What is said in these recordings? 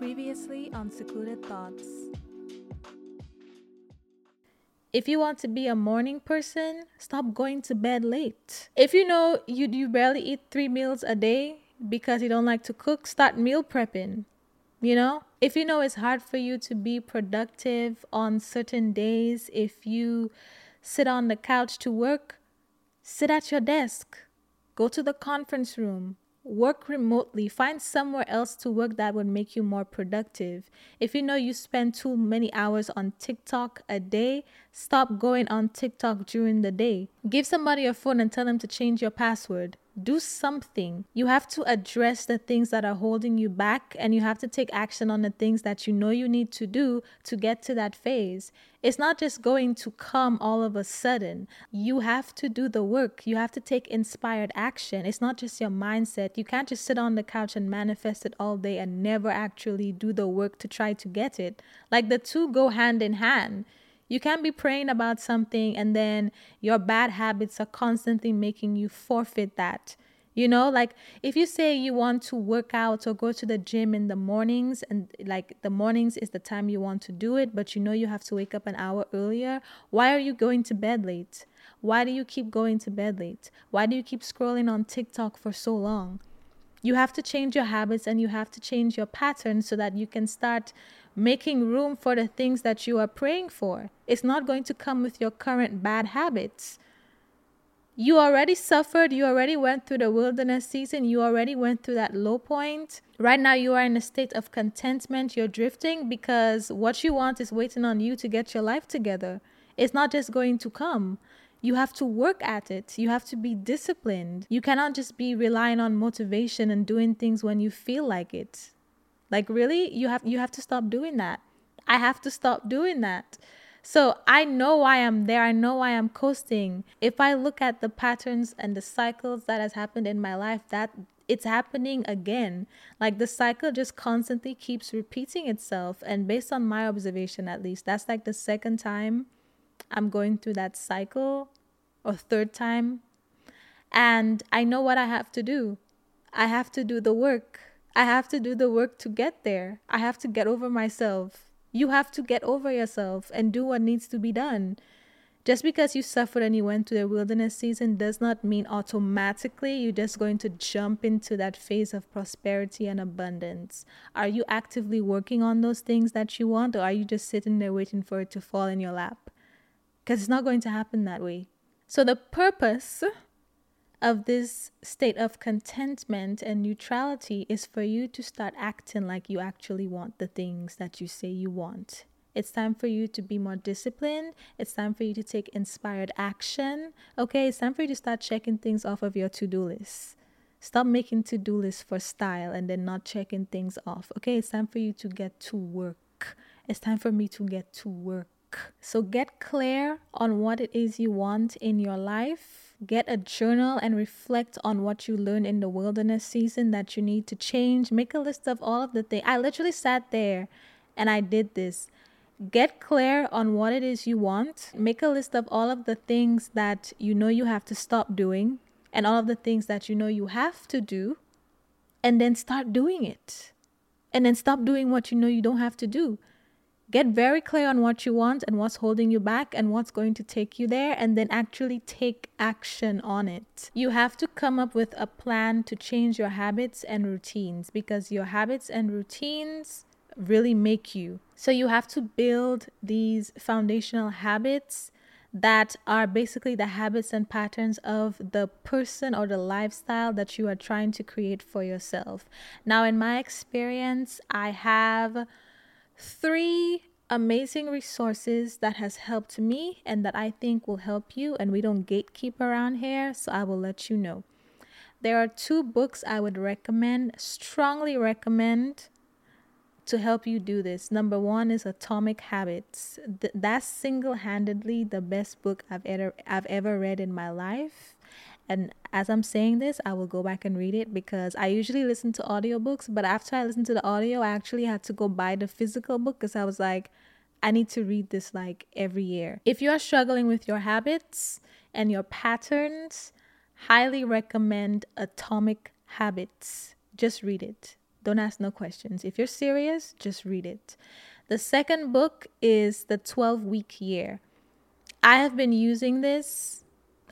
Previously on Secluded Thoughts. If you want to be a morning person, stop going to bed late. If you know you, you barely eat three meals a day because you don't like to cook, start meal prepping. You know, if you know it's hard for you to be productive on certain days, if you sit on the couch to work, sit at your desk, go to the conference room, work remotely, find somewhere else to work that would make you more productive. If you know you spend too many hours on TikTok a day, stop going on TikTok during the day. Give somebody your phone and tell them to change your password do something. You have to address the things that are holding you back and you have to take action on the things that you know you need to do to get to that phase. It's not just going to come all of a sudden. You have to do the work. You have to take inspired action. It's not just your mindset. You can't just sit on the couch and manifest it all day and never actually do the work to try to get it. Like the two go hand in hand. You can't be praying about something and then your bad habits are constantly making you forfeit that. You know, like if you say you want to work out or go to the gym in the mornings, and like the mornings is the time you want to do it, but you know you have to wake up an hour earlier, why are you going to bed late? Why do you keep going to bed late? Why do you keep scrolling on TikTok for so long? You have to change your habits and you have to change your patterns so that you can start making room for the things that you are praying for. It's not going to come with your current bad habits. You already suffered, you already went through the wilderness season, you already went through that low point. Right now, you are in a state of contentment, you're drifting because what you want is waiting on you to get your life together. It's not just going to come. You have to work at it. You have to be disciplined. You cannot just be relying on motivation and doing things when you feel like it. Like really, you have you have to stop doing that. I have to stop doing that. So I know why I'm there. I know why I'm coasting. If I look at the patterns and the cycles that has happened in my life, that it's happening again. Like the cycle just constantly keeps repeating itself. And based on my observation, at least, that's like the second time I'm going through that cycle or third time. And I know what I have to do. I have to do the work. I have to do the work to get there. I have to get over myself. You have to get over yourself and do what needs to be done. Just because you suffered and you went through the wilderness season does not mean automatically you're just going to jump into that phase of prosperity and abundance. Are you actively working on those things that you want, or are you just sitting there waiting for it to fall in your lap? Because it's not going to happen that way. So, the purpose of this state of contentment and neutrality is for you to start acting like you actually want the things that you say you want. It's time for you to be more disciplined. It's time for you to take inspired action. Okay, it's time for you to start checking things off of your to do list. Stop making to do lists for style and then not checking things off. Okay, it's time for you to get to work. It's time for me to get to work. So get clear on what it is you want in your life Get a journal and reflect on what you learned in the wilderness season that you need to change. Make a list of all of the things. I literally sat there and I did this. Get clear on what it is you want. Make a list of all of the things that you know you have to stop doing and all of the things that you know you have to do. And then start doing it. And then stop doing what you know you don't have to do. Get very clear on what you want and what's holding you back and what's going to take you there, and then actually take action on it. You have to come up with a plan to change your habits and routines because your habits and routines really make you. So you have to build these foundational habits that are basically the habits and patterns of the person or the lifestyle that you are trying to create for yourself. Now, in my experience, I have three amazing resources that has helped me and that I think will help you and we don't gatekeep around here so I will let you know. There are two books I would recommend, strongly recommend to help you do this. Number one is Atomic Habits. Th- that's single handedly the best book I've ever I've ever read in my life. And as I'm saying this, I will go back and read it because I usually listen to audiobooks, but after I listened to the audio, I actually had to go buy the physical book because I was like, I need to read this like every year. If you are struggling with your habits and your patterns, highly recommend Atomic Habits. Just read it. Don't ask no questions. If you're serious, just read it. The second book is The 12 Week Year. I have been using this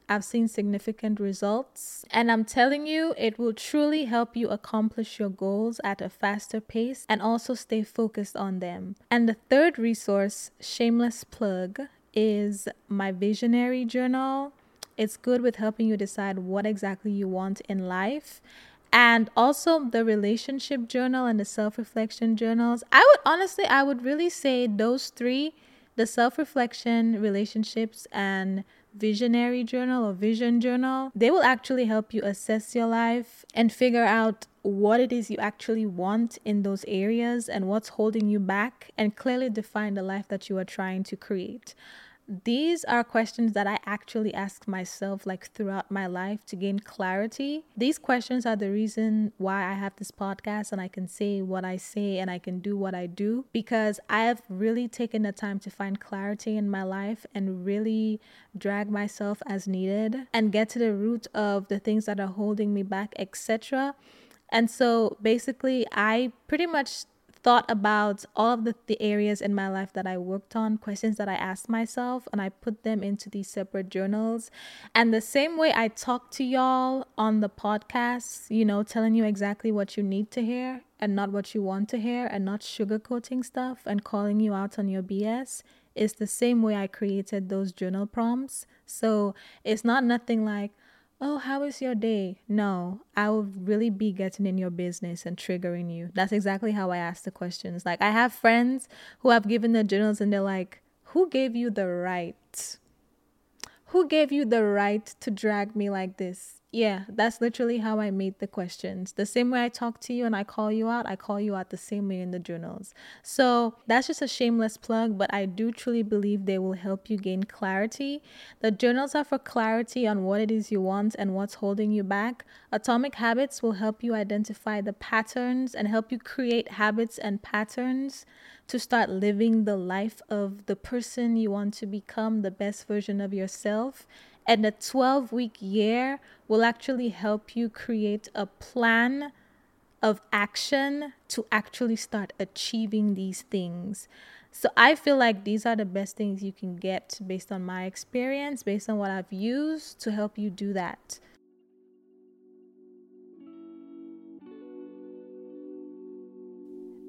I've seen significant results. And I'm telling you, it will truly help you accomplish your goals at a faster pace and also stay focused on them. And the third resource, shameless plug, is my visionary journal. It's good with helping you decide what exactly you want in life. And also the relationship journal and the self reflection journals. I would honestly, I would really say those three the self reflection, relationships, and visionary journal or vision journal, they will actually help you assess your life and figure out what it is you actually want in those areas and what's holding you back and clearly define the life that you are trying to create these are questions that I actually ask myself like throughout my life to gain clarity. These questions are the reason why I have this podcast and I can say what I say and I can do what I do because I have really taken the time to find clarity in my life and really drag myself as needed and get to the root of the things that are holding me back, etc. And so basically, I pretty much thought about all of the, the areas in my life that I worked on, questions that I asked myself, and I put them into these separate journals. And the same way I talk to y'all on the podcast, you know, telling you exactly what you need to hear and not what you want to hear, and not sugarcoating stuff and calling you out on your BS, is the same way I created those journal prompts. So it's not nothing like, oh, how is your day? No, I will really be getting in your business and triggering you. That's exactly how I ask the questions. Like, I have friends who have given their journals and they're like, who gave you the right? Who gave you the right to drag me like this? Yeah, that's literally how I made the questions. The same way I talk to you and I call you out, I call you out the same way in the journals. So that's just a shameless plug, but I do truly believe they will help you gain clarity. The journals are for clarity on what it is you want and what's holding you back. Atomic Habits will help you identify the patterns and help you create habits and patterns to start living the life of the person you want to become, the best version of yourself. And a 12 week year will actually help you create a plan of action to actually start achieving these things. So I feel like these are the best things you can get based on my experience, based on what I've used to help you do that.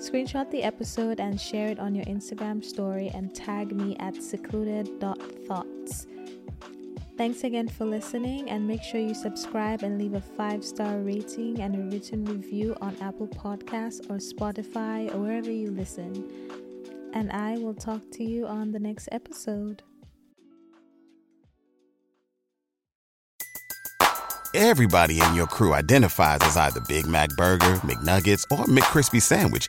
Screenshot the episode and share it on your Instagram story and tag me at secluded.thoughts. Thanks again for listening and make sure you subscribe and leave a five star rating and a written review on Apple Podcasts or Spotify or wherever you listen. And I will talk to you on the next episode. Everybody in your crew identifies as either Big Mac Burger, McNuggets, or McCrispy Sandwich